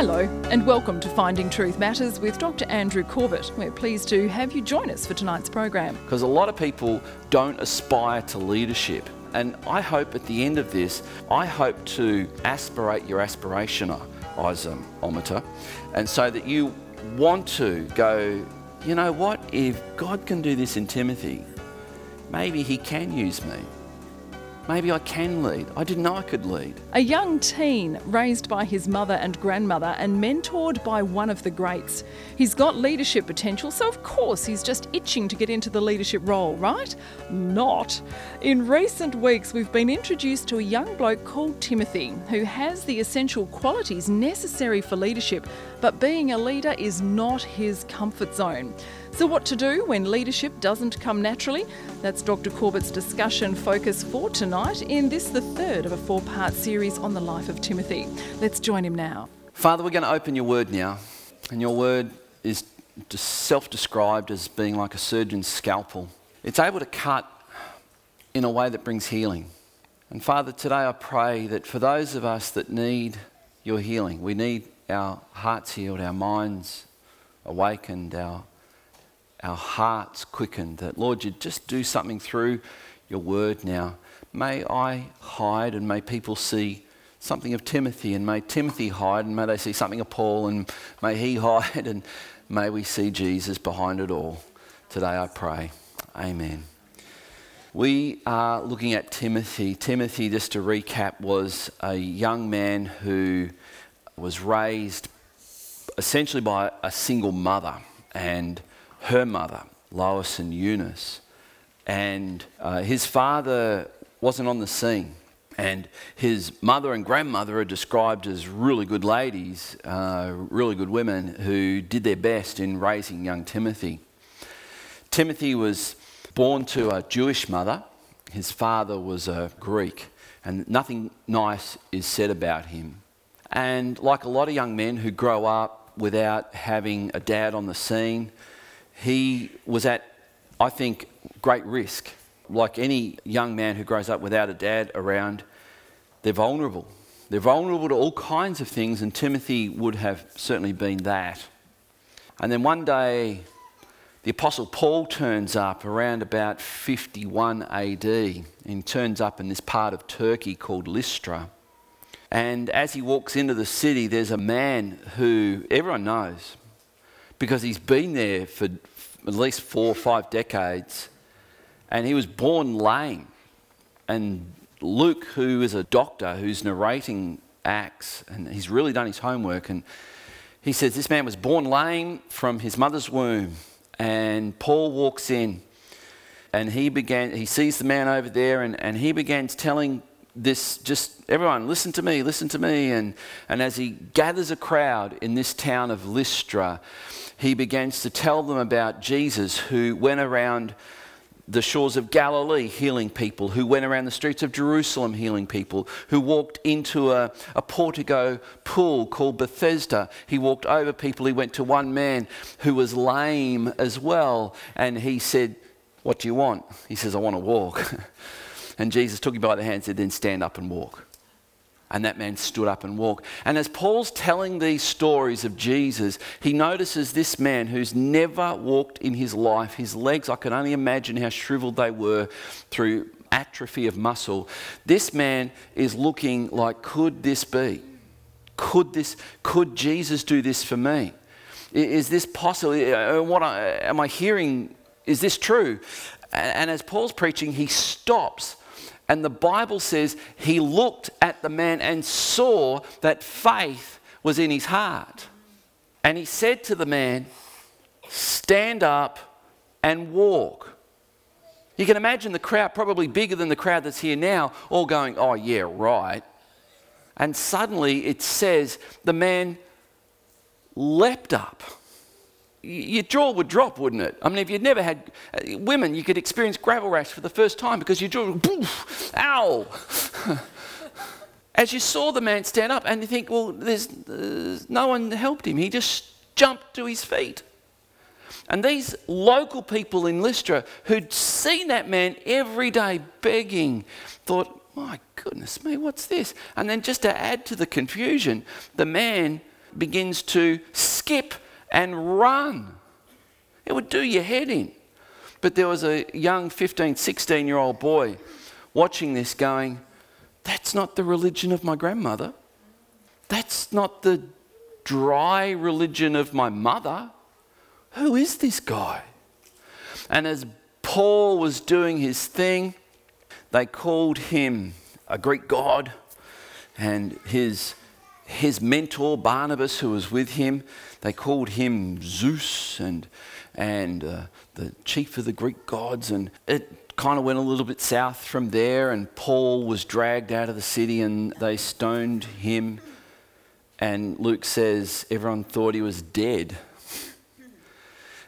Hello, and welcome to Finding Truth Matters with Dr. Andrew Corbett. We're pleased to have you join us for tonight's program. Because a lot of people don't aspire to leadership. And I hope at the end of this, I hope to aspirate your aspirationometer, and so that you want to go, you know what, if God can do this in Timothy, maybe he can use me. Maybe I can lead. I didn't know I could lead. A young teen raised by his mother and grandmother and mentored by one of the greats. He's got leadership potential, so of course he's just itching to get into the leadership role, right? Not. In recent weeks, we've been introduced to a young bloke called Timothy who has the essential qualities necessary for leadership, but being a leader is not his comfort zone. So, what to do when leadership doesn't come naturally? That's Dr. Corbett's discussion focus for tonight in this, the third of a four part series on the life of Timothy. Let's join him now. Father, we're going to open your word now, and your word is self described as being like a surgeon's scalpel. It's able to cut in a way that brings healing. And Father, today I pray that for those of us that need your healing, we need our hearts healed, our minds awakened, our our hearts quickened, that Lord, you just do something through your word now. May I hide and may people see something of Timothy, and may Timothy hide, and may they see something of Paul, and may he hide, and may we see Jesus behind it all. Today I pray. Amen. We are looking at Timothy. Timothy, just to recap, was a young man who was raised essentially by a single mother. And her mother, Lois and Eunice. And uh, his father wasn't on the scene. And his mother and grandmother are described as really good ladies, uh, really good women who did their best in raising young Timothy. Timothy was born to a Jewish mother. His father was a Greek, and nothing nice is said about him. And like a lot of young men who grow up without having a dad on the scene, he was at, I think, great risk. Like any young man who grows up without a dad around, they're vulnerable. They're vulnerable to all kinds of things, and Timothy would have certainly been that. And then one day, the Apostle Paul turns up around about 51 AD and turns up in this part of Turkey called Lystra. And as he walks into the city, there's a man who everyone knows because he's been there for at least four or five decades, and he was born lame. And Luke, who is a doctor who's narrating Acts, and he's really done his homework, and he says this man was born lame from his mother's womb. And Paul walks in, and he began. He sees the man over there, and, and he begins telling this just everyone listen to me listen to me and and as he gathers a crowd in this town of lystra he begins to tell them about Jesus who went around the shores of Galilee healing people, who went around the streets of Jerusalem healing people, who walked into a, a portico pool called Bethesda. He walked over people. He went to one man who was lame as well, and he said, What do you want? He says, I want to walk. and Jesus took him by the hand and said, Then stand up and walk. And that man stood up and walked. And as Paul's telling these stories of Jesus, he notices this man who's never walked in his life. His legs, I can only imagine how shriveled they were through atrophy of muscle. This man is looking like, could this be? Could this, could Jesus do this for me? Is this possible? What am I hearing? Is this true? And as Paul's preaching, he stops and the Bible says he looked at the man and saw that faith was in his heart. And he said to the man, Stand up and walk. You can imagine the crowd, probably bigger than the crowd that's here now, all going, Oh, yeah, right. And suddenly it says the man leapt up your jaw would drop, wouldn't it? I mean, if you'd never had uh, women, you could experience gravel rash for the first time because your jaw, poof, ow. As you saw the man stand up, and you think, well, there's, there's no one helped him. He just jumped to his feet. And these local people in Lystra who'd seen that man every day begging thought, my goodness me, what's this? And then just to add to the confusion, the man begins to skip and run. It would do your head in. But there was a young 15, 16 year old boy watching this going, That's not the religion of my grandmother. That's not the dry religion of my mother. Who is this guy? And as Paul was doing his thing, they called him a Greek god, and his, his mentor, Barnabas, who was with him, they called him Zeus and, and uh, the chief of the Greek gods. And it kind of went a little bit south from there, and Paul was dragged out of the city and they stoned him. And Luke says everyone thought he was dead.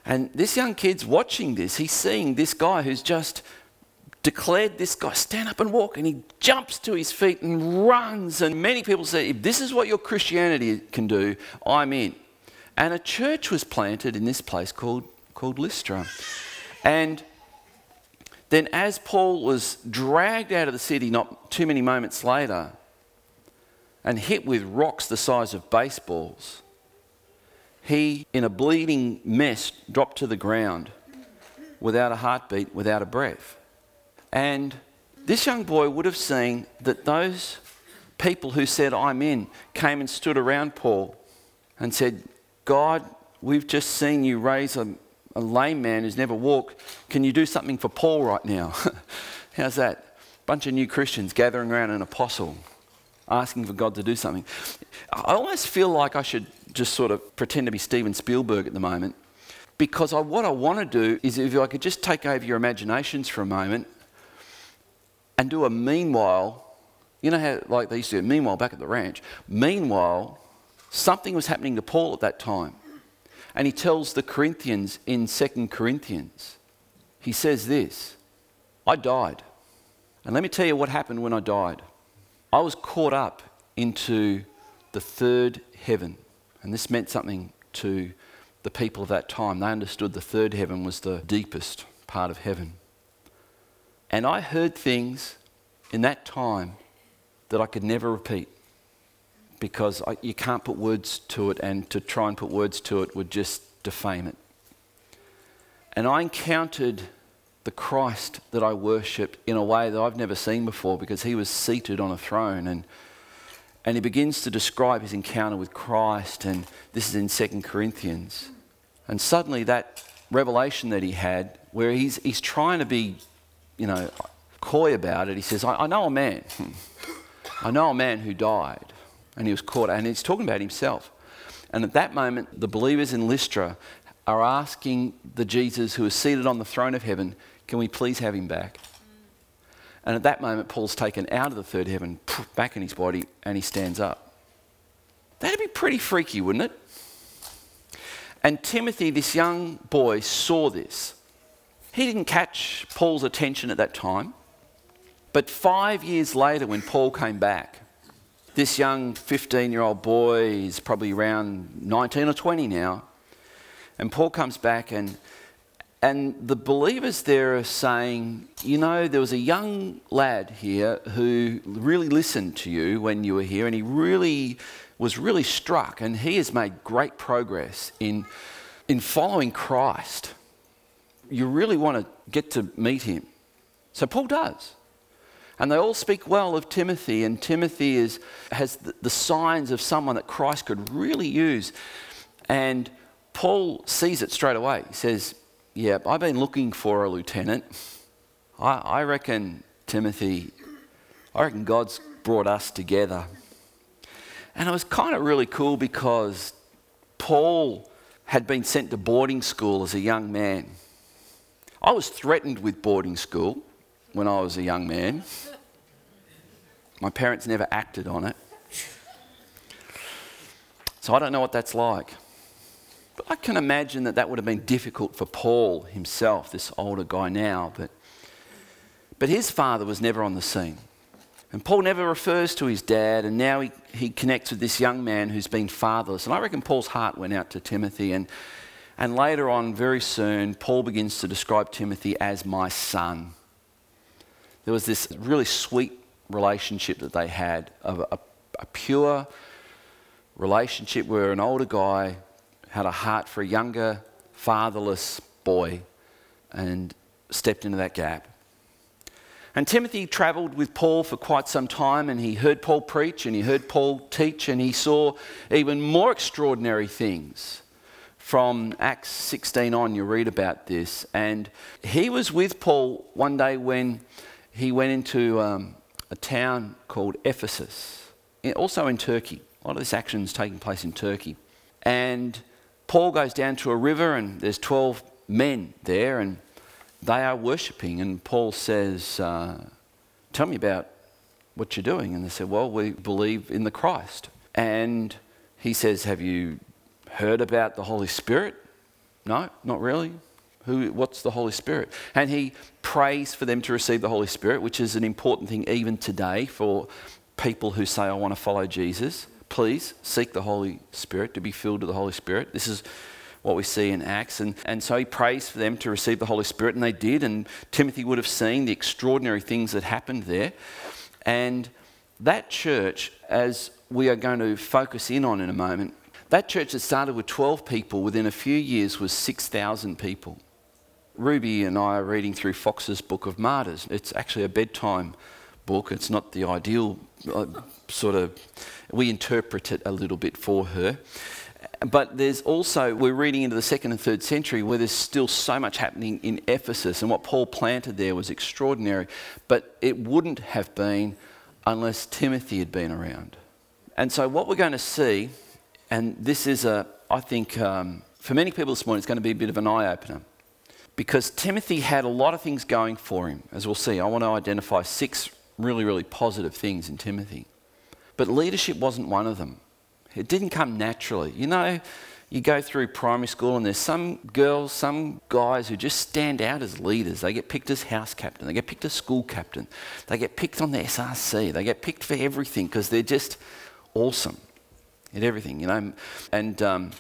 And this young kid's watching this. He's seeing this guy who's just declared this guy, stand up and walk. And he jumps to his feet and runs. And many people say, if this is what your Christianity can do, I'm in. And a church was planted in this place called, called Lystra. And then, as Paul was dragged out of the city not too many moments later and hit with rocks the size of baseballs, he, in a bleeding mess, dropped to the ground without a heartbeat, without a breath. And this young boy would have seen that those people who said, I'm in, came and stood around Paul and said, God, we've just seen you raise a, a lame man who's never walked. Can you do something for Paul right now? How's that? Bunch of new Christians gathering around an apostle, asking for God to do something. I almost feel like I should just sort of pretend to be Steven Spielberg at the moment because I, what I want to do is if I could just take over your imaginations for a moment and do a meanwhile. You know how, like they used to do, meanwhile back at the ranch. Meanwhile, something was happening to Paul at that time. And he tells the Corinthians in 2 Corinthians, he says this I died. And let me tell you what happened when I died. I was caught up into the third heaven. And this meant something to the people of that time. They understood the third heaven was the deepest part of heaven. And I heard things in that time that I could never repeat because I, you can't put words to it, and to try and put words to it would just defame it. And I encountered the Christ that I worshipped in a way that I've never seen before because he was seated on a throne and and he begins to describe his encounter with Christ and this is in 2 Corinthians. And suddenly that revelation that he had where he's he's trying to be you know, coy about it. He says, I, I know a man. I know a man who died. And he was caught. And he's talking about himself. And at that moment, the believers in Lystra are asking the Jesus who is seated on the throne of heaven, Can we please have him back? And at that moment, Paul's taken out of the third heaven, back in his body, and he stands up. That'd be pretty freaky, wouldn't it? And Timothy, this young boy, saw this. He didn't catch Paul's attention at that time. But five years later, when Paul came back, this young 15 year old boy is probably around 19 or 20 now. And Paul comes back, and, and the believers there are saying, You know, there was a young lad here who really listened to you when you were here, and he really was really struck, and he has made great progress in, in following Christ you really want to get to meet him. So Paul does. And they all speak well of Timothy, and Timothy is, has the, signs of someone that Christ could really use. And Paul sees it straight away. He says, Yeah, I've been looking for a lieutenant. I, I reckon, Timothy, I reckon God's brought us together. And it was kind of really cool because Paul had been sent to boarding school as a young man. I was threatened with boarding school when I was a young man. My parents never acted on it. So I don't know what that's like. But I can imagine that that would have been difficult for Paul himself, this older guy now. But, but his father was never on the scene. And Paul never refers to his dad, and now he, he connects with this young man who's been fatherless. And I reckon Paul's heart went out to Timothy, and and later on, very soon, Paul begins to describe Timothy as my son. There was this really sweet relationship that they had of a, a pure relationship where an older guy had a heart for a younger, fatherless boy and stepped into that gap. And Timothy travelled with Paul for quite some time and he heard Paul preach and he heard Paul teach and he saw even more extraordinary things. From Acts 16 on, you read about this. And he was with Paul one day when he went into um, a town called Ephesus, also in Turkey. A lot of this action is taking place in Turkey. And Paul goes down to a river and there's 12 men there and they are worshipping. And Paul says, uh, Tell me about what you're doing. And they said, Well, we believe in the Christ. And he says, Have you heard about the Holy Spirit? No, not really. Who, what's the Holy Spirit? And he prays for them to receive the Holy Spirit, which is an important thing even today for people who say, I want to follow Jesus. Please seek the Holy Spirit, to be filled with the Holy Spirit. This is what we see in Acts. And, and so he prays for them to receive the Holy Spirit, and they did. And Timothy would have seen the extraordinary things that happened there. And that church, as we are going to focus in on in a moment, that church that started with 12 people within a few years was 6,000 people. Ruby and I are reading through Fox's Book of Martyrs. It's actually a bedtime book. It's not the ideal uh, sort of, we interpret it a little bit for her. But there's also, we're reading into the second and third century where there's still so much happening in Ephesus, and what Paul planted there was extraordinary. But it wouldn't have been unless Timothy had been around. And so, what we're going to see, and this is a, I think, um, for many people this morning, it's going to be a bit of an eye opener. Because Timothy had a lot of things going for him, as we'll see. I want to identify six really, really positive things in Timothy. But leadership wasn't one of them. It didn't come naturally. You know, you go through primary school and there's some girls, some guys who just stand out as leaders. They get picked as house captain, they get picked as school captain, they get picked on the SRC, they get picked for everything because they're just awesome at everything, you know. And um,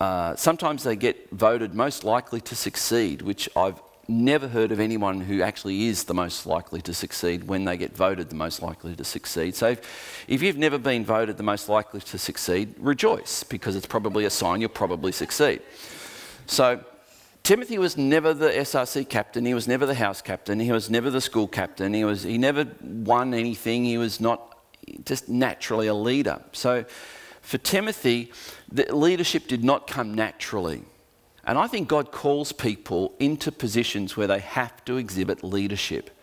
uh, sometimes they get voted most likely to succeed, which I've never heard of anyone who actually is the most likely to succeed when they get voted the most likely to succeed. So if, if, you've never been voted the most likely to succeed, rejoice because it's probably a sign you'll probably succeed. So Timothy was never the SRC captain, he was never the house captain, he was never the school captain, he, was, he never won anything, he was not just naturally a leader. So for Timothy, the leadership did not come naturally. And I think God calls people into positions where they have to exhibit leadership.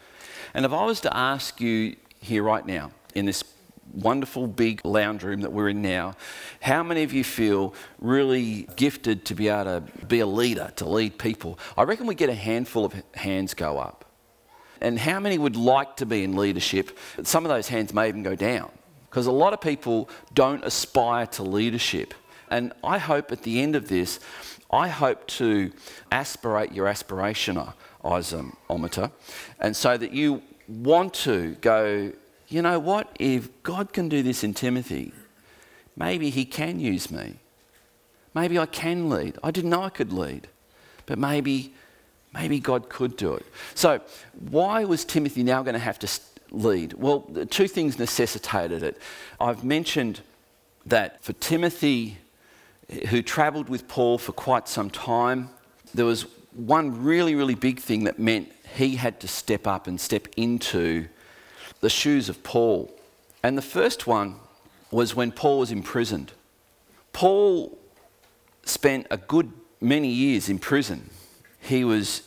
And if I was to ask you here right now, in this wonderful big lounge room that we're in now, how many of you feel really gifted to be able to be a leader, to lead people? I reckon we get a handful of hands go up. And how many would like to be in leadership? Some of those hands may even go down because a lot of people don't aspire to leadership. And I hope at the end of this, I hope to aspirate your aspirationometer, and so that you want to go, you know what, if God can do this in Timothy, maybe he can use me. Maybe I can lead. I didn't know I could lead, but maybe, maybe God could do it. So, why was Timothy now going to have to lead? Well, two things necessitated it. I've mentioned that for Timothy who travelled with Paul for quite some time. There was one really, really big thing that meant he had to step up and step into the shoes of Paul. And the first one was when Paul was imprisoned. Paul spent a good many years in prison. He was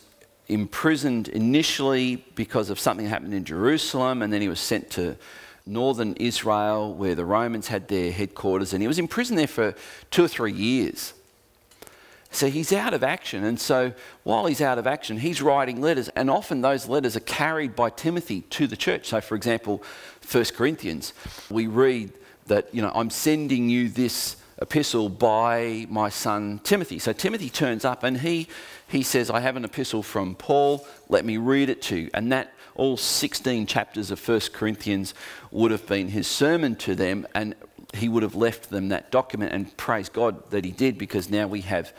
imprisoned initially because of something that happened in Jerusalem, and then he was sent to northern Israel where the Romans had their headquarters, and he was in prison there for two or three years. So he's out of action, and so while he's out of action, he's writing letters, and often those letters are carried by Timothy to the church. So, for example, 1 Corinthians, we read that, you know, I'm sending you this epistle by my son Timothy. So Timothy turns up and he, he says, I have an epistle from Paul, let me read it to you. And that all 16 chapters of 1 Corinthians would have been his sermon to them. And he would have left them that document and praise God that he did because now we have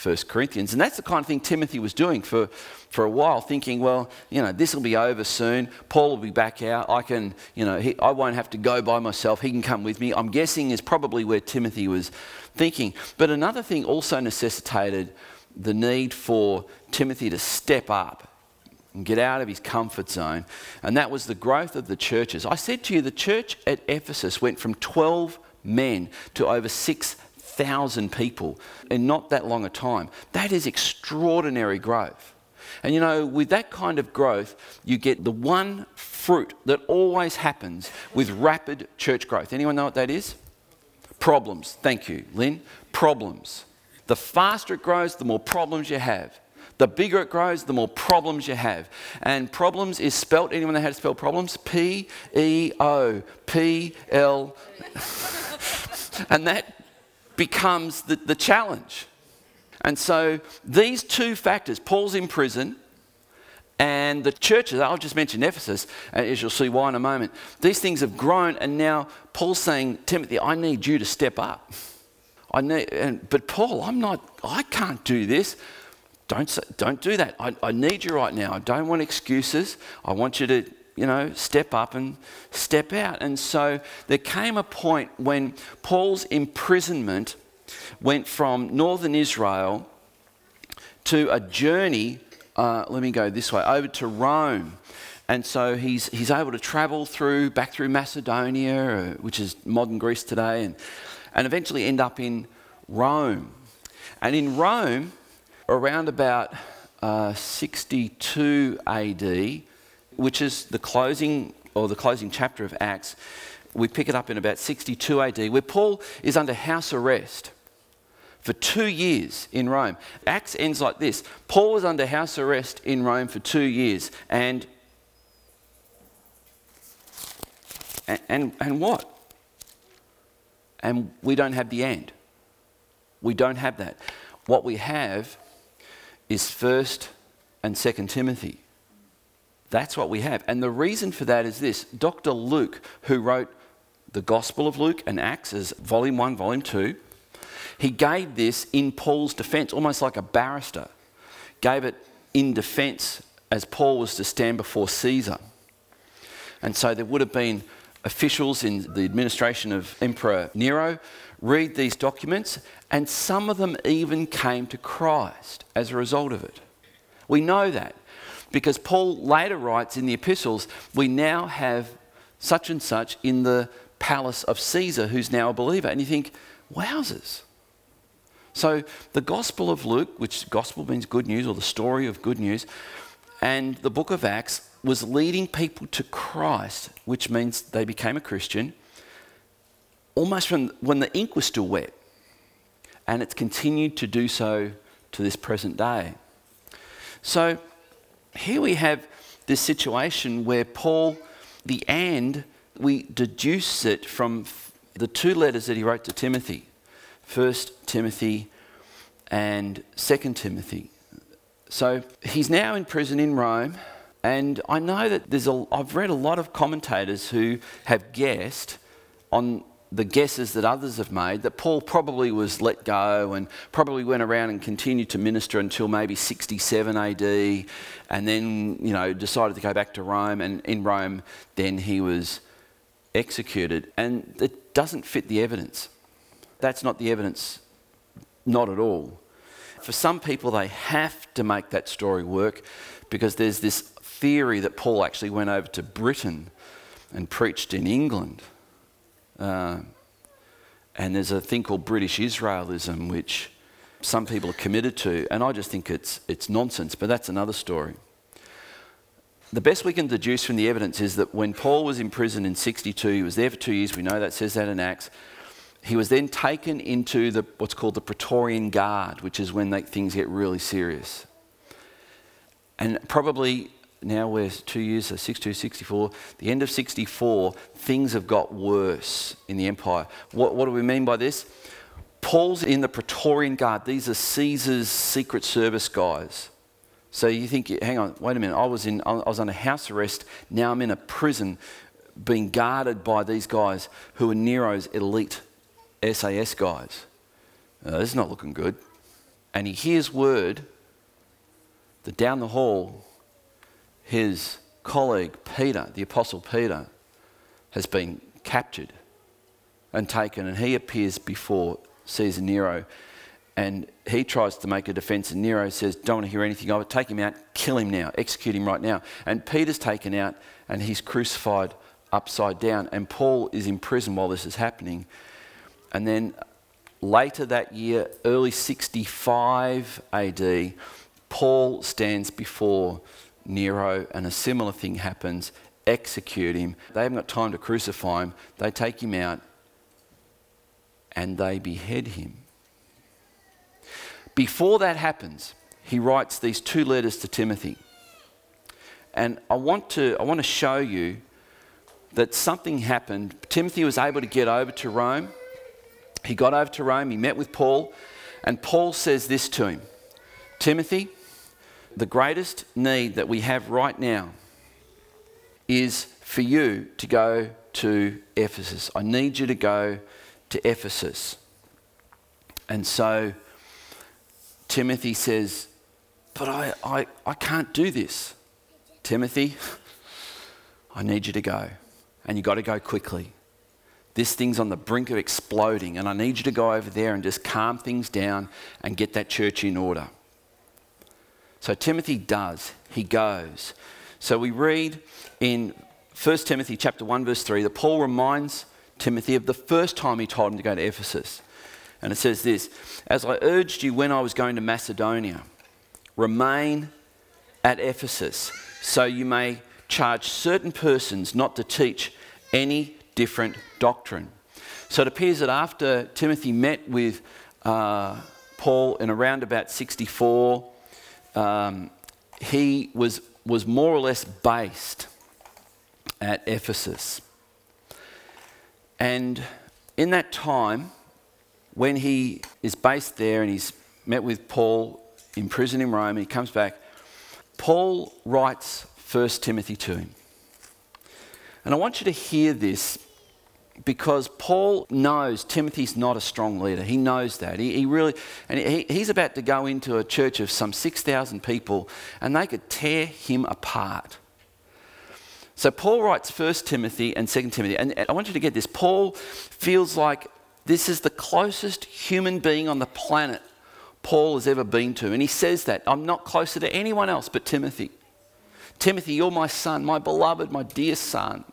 First Corinthians. And that's the kind of thing Timothy was doing for, for a while, thinking, well, you know, this will be over soon. Paul will be back out. I can, you know, he, I won't have to go by myself. He can come with me. I'm guessing is probably where Timothy was thinking. But another thing also necessitated the need for Timothy to step up and get out of his comfort zone, and that was the growth of the churches. I said to you, the church at Ephesus went from 12 men to over 6,000 people in not that long a time. That is extraordinary growth. And you know, with that kind of growth, you get the one fruit that always happens with rapid church growth. Anyone know what that is? Problems. Thank you, Lynn. Problems. The faster it grows, the more problems you have. The bigger it grows, the more problems you have. And problems is spelt, anyone know how to spell problems? P E O P L. and that becomes the, the challenge. And so these two factors, Paul's in prison, and the churches, I'll just mention Ephesus, uh, as you'll see why in a moment, these things have grown, and now Paul's saying, Timothy, I need you to step up. I need, and, but Paul, I'm not, I can't do this. Don't, don't do that. I, I need you right now. I don't want excuses. I want you to, you know, step up and step out. And so there came a point when Paul's imprisonment went from northern Israel to a journey, uh, let me go this way, over to Rome. And so he's, he's able to travel through, back through Macedonia, uh, which is modern Greece today, and, and eventually end up in Rome. And in Rome, around about uh, 62 AD, which is the closing or the closing chapter of Acts, we pick it up in about 62 AD, where Paul is under house arrest for two years in Rome. Acts ends like this Paul was under house arrest in Rome for two years, and and, and what? And we don't have the end. We don't have that. What we have is 1st and 2nd Timothy. That's what we have. And the reason for that is this Dr. Luke, who wrote the Gospel of Luke and Acts as volume 1, volume 2, he gave this in Paul's defense, almost like a barrister. Gave it in defense as Paul was to stand before Caesar. And so there would have been officials in the administration of Emperor Nero read these documents, and some of them even came to Christ as a result of it. We know that because Paul later writes in the epistles, we now have such and such in the palace of Caesar who's now a believer. And you think, wowzers. So the Gospel of Luke, which gospel means good news or the story of good news, and the book of Acts was leading people to Christ, which means they became a Christian almost from when the ink was still wet. And it's continued to do so to this present day. So here we have this situation where Paul, the and, we deduce it from the two letters that he wrote to Timothy. First Timothy and Second Timothy. So he's now in prison in Rome, and I know that there's a. I've read a lot of commentators who have guessed on the guesses that others have made that Paul probably was let go and probably went around and continued to minister until maybe 67 AD and then, you know, decided to go back to Rome and in Rome then he was executed. And it doesn't fit the evidence. That's not the evidence, not at all. For some people, they have to make that story work because there's this theory that Paul actually went over to Britain and preached in England uh, and there's a thing called British Israelism, which some people are committed to, and I just think it's, it's nonsense, but that's another story. The best we can deduce from the evidence is that when Paul was in prison in 62, he was there for two years, we know that says that in Acts. He was then taken into the, what's called the Praetorian Guard, which is when they, things get really serious. And probably now we're two years, so 62, 64. The end of 64, things have got worse in the empire. What, what do we mean by this? Paul's in the Praetorian Guard. These are Caesar's Secret Service guys. So you think, hang on, wait a minute. I was in, I was under house arrest. Now I'm in a prison being guarded by these guys who are Nero's elite SAS guys. Uh, this is not looking good. And he hears word that down the hall, his colleague Peter, the Apostle Peter, has been captured and taken, and he appears before Caesar Nero. And he tries to make a defense, and Nero says, Don't want to hear anything of it. Take him out, kill him now, execute him right now. And Peter's taken out, and he's crucified upside down. And Paul is in prison while this is happening. And then later that year, early 65 AD, Paul stands before Nero, and a similar thing happens. Execute him. They haven't got time to crucify him. They take him out and they behead him. Before that happens, he writes these two letters to Timothy. And I want to, I want to show you that something happened. Timothy was able to get over to Rome. He got over to Rome, he met with Paul, and Paul says this to him Timothy, the greatest need that we have right now is for you to go to Ephesus. I need you to go to Ephesus. And so Timothy says, But I, I, I can't do this. Timothy, I need you to go. And you've got to go quickly. This thing's on the brink of exploding, and I need you to go over there and just calm things down and get that church in order. So Timothy does. He goes. So we read in 1 Timothy chapter 1 verse 3 that Paul reminds Timothy of the first time he told him to go to Ephesus. And it says this, as I urged you when I was going to Macedonia, remain at Ephesus so you may charge certain persons not to teach any different doctrine. So it appears that after Timothy met with uh, Paul in around about 64, um, he was, was more or less based at Ephesus. And in that time, when he is based there and he's met with Paul in prison in Rome, and he comes back, Paul writes 1 Timothy to him. And I want you to hear this because Paul knows Timothy's not a strong leader. He knows that. He, he really, and he, he's about to go into a church of some 6,000 people and they could tear him apart. So Paul writes 1 Timothy and 2 Timothy. And I want you to get this. Paul feels like this is the closest human being on the planet Paul has ever been to. And he says that I'm not closer to anyone else but Timothy. Timothy, you're my son, my beloved, my dear son.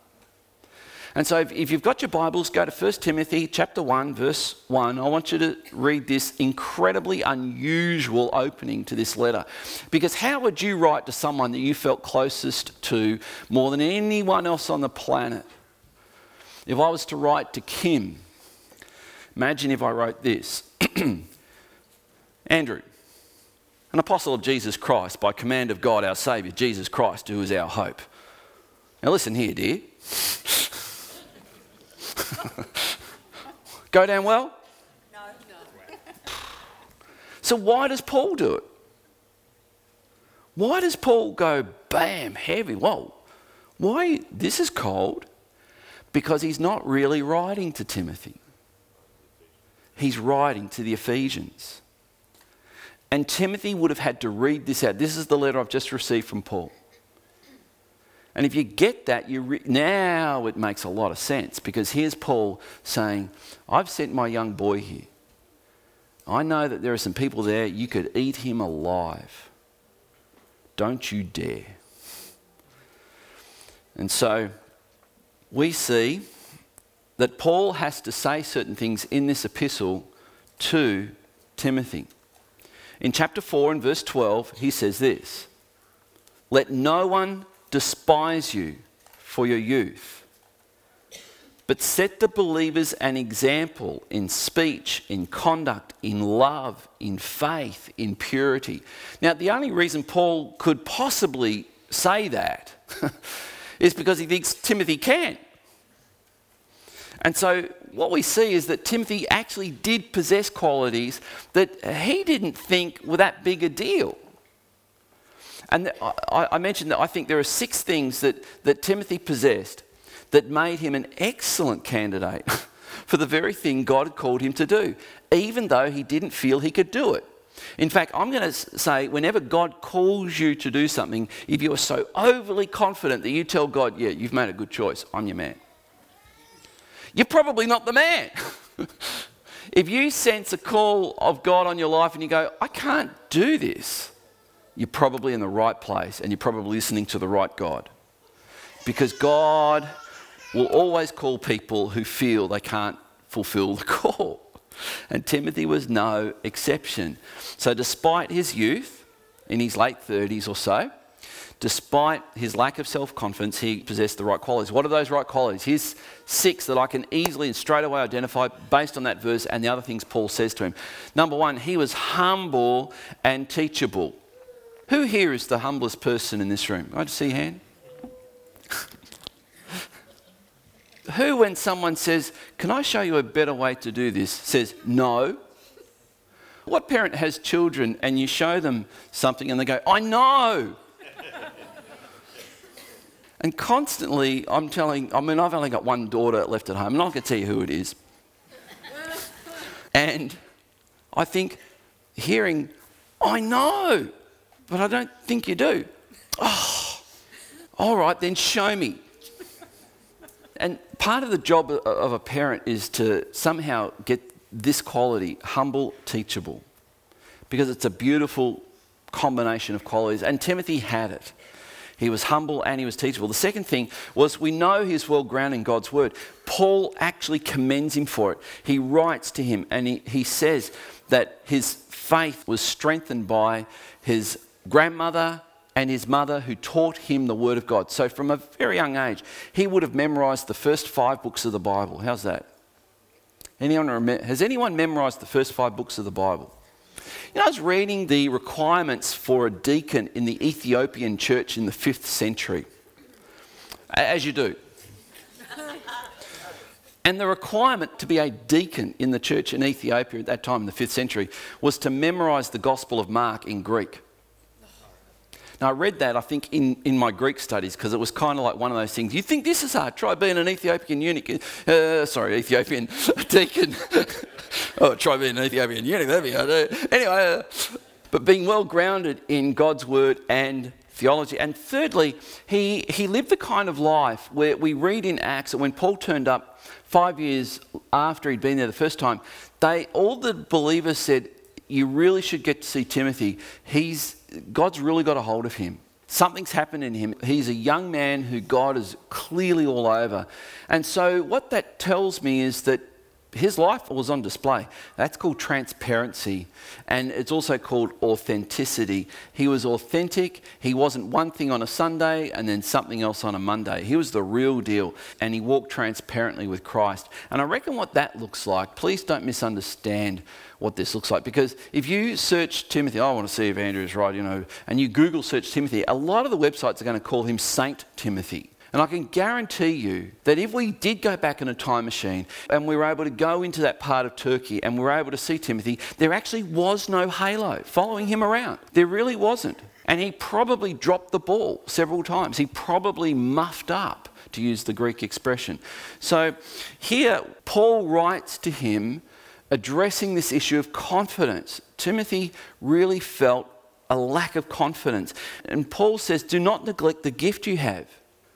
And so if, if, you've got your Bibles, go to 1 Timothy chapter 1, verse 1. I want you to read this incredibly unusual opening to this letter. Because how would you write to someone that you felt closest to more than anyone else on the planet? If I was to write to Kim, imagine if I wrote this Andrew, an apostle of Jesus Christ by command of God our Saviour, Jesus Christ, who is our hope. Now listen here, dear. Go down well? No. no. so why does Paul do it? Why does Paul go bam, heavy? Whoa. Why? This is cold. Because he's not really writing to Timothy. He's writing to the Ephesians. And Timothy would have had to read this out. This is the letter I've just received from Paul. And if you get that, you re- now it makes a lot of sense because here's Paul saying, I've sent my young boy here. I know that there are some people there, you could eat him alive. Don't you dare. And so we see that Paul has to say certain things in this epistle to Timothy. In chapter 4 and verse 12, he says this Let no one despise you for your youth. But set the believers an example in speech, in conduct, in love, in faith, in purity. Now, the only reason Paul could possibly say that is because he thinks Timothy can. And so, what we see is that Timothy actually did possess qualities that he didn't think were that big a deal. And I, mentioned that I think there are six things that, that Timothy possessed that made him an excellent candidate for the very thing God had called him to do, even though he didn't feel he could do it. In fact, I'm going to say whenever God calls you to do something, if you are so overly confident that you tell God, yeah, you've made a good choice, I'm your man, you're probably not the man. if you sense a call of God on your life and you go, I can't do this, you're probably in the right place and you're probably listening to the right God. Because God will always call people who feel they can't fulfill the call. And Timothy was no exception. So, despite his youth, in his late 30s or so, despite his lack of self confidence, he possessed the right qualities. What are those right qualities? Here's six that I can easily and straight away identify based on that verse and the other things Paul says to him. Number one, he was humble and teachable. Who here is the humblest person in this room? I just see hand. Who, when someone says, Can I show you a better way to do this, says, No? What parent has children and you show them something and they go, I know? and constantly, I'm telling, I mean, I've only got one daughter left at home, and not to tell you who it is. and I think, hearing, I know, but I don't think you do. Oh, all right, then show me. And part of the job of a parent is to somehow get this quality humble, teachable, because it's a beautiful combination of qualities. And Timothy had it. He was humble and he was teachable. The second thing was we know he's well grounded in God's word. Paul actually commends him for it. He writes to him and he, he says that his faith was strengthened by his grandmother and his mother who taught him the Word of God. So, from a very young age, he would have memorized the first five books of the Bible. How's that? Anyone has anyone memorized the first five books of the Bible? You know, I was reading the requirements for a deacon in the Ethiopian church in the fifth century, as you do. And the requirement to be a deacon in the church in Ethiopia at that time in the fifth century was to memorize the Gospel of Mark in Greek. Now, I read that, I think, in, in my Greek studies because it was kind of like one of those things. You think this is hard? Try being an Ethiopian eunuch. Uh, sorry, Ethiopian deacon. oh, try being an Ethiopian eunuch. That'd be hard. Anyway, uh, but being well grounded in God's word and theology. And thirdly, he, he lived the kind of life where we read in Acts that when Paul turned up five years after he'd been there the first time, they all the believers said, You really should get to see Timothy. He's God's really got a hold of him. Something's happened in him. He's a young man who God is clearly all over. And so, what that tells me is that his life was on display. That's called transparency. And it's also called authenticity. He was authentic. He wasn't one thing on a Sunday and then something else on a Monday. He was the real deal. And he walked transparently with Christ. And I reckon what that looks like, please don't misunderstand what this looks like. Because if you search Timothy, I want to see if Andrew is right, you know, and you Google search Timothy, a lot of the websites are going to call him Saint Timothy. And I can guarantee you that if we did go back in a time machine and we were able to go into that part of Turkey and we were able to see Timothy, there actually was no halo following him around. There really wasn't. And he probably dropped the ball several times. He probably muffed up, to use the Greek expression. So here, Paul writes to him addressing this issue of confidence. Timothy really felt a lack of confidence. And Paul says, Do not neglect the gift you have,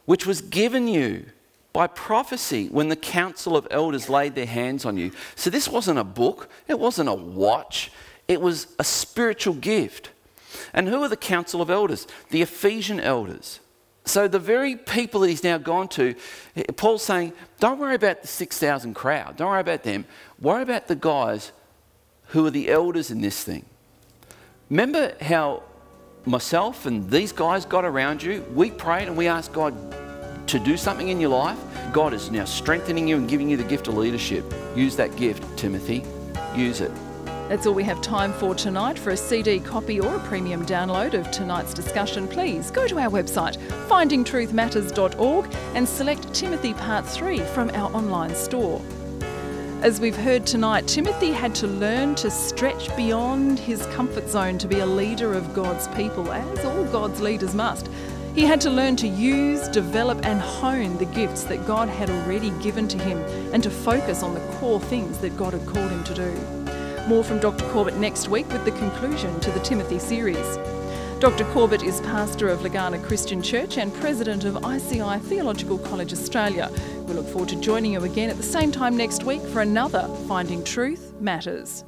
which was given you by prophecy when the council of elders laid their hands on you. So this wasn't a book, it wasn't a watch, it was a spiritual gift. And who are the council of elders? The Ephesian elders. So, the very people that he's now gone to, Paul's saying, don't worry about the 6,000 crowd. Don't worry about them. Worry about the guys who are the elders in this thing. Remember how myself and these guys got around you? We prayed and we asked God to do something in your life. God is now strengthening you and giving you the gift of leadership. Use that gift, Timothy. Use it. That's all we have time for tonight. For a CD copy or a premium download of tonight's discussion, please go to our website, findingtruthmatters.org, and select Timothy Part 3 from our online store. As we've heard tonight, Timothy had to learn to stretch beyond his comfort zone to be a leader of God's people, as all God's leaders must. He had to learn to use, develop, and hone the gifts that God had already given to him and to focus on the core things that God had called him to do. More from Dr. Corbett next week with the conclusion to the Timothy series. Dr. Corbett is pastor of Legana Christian Church and president of ICI Theological College Australia. We look forward to joining you again at the same time next week for another Finding Truth Matters.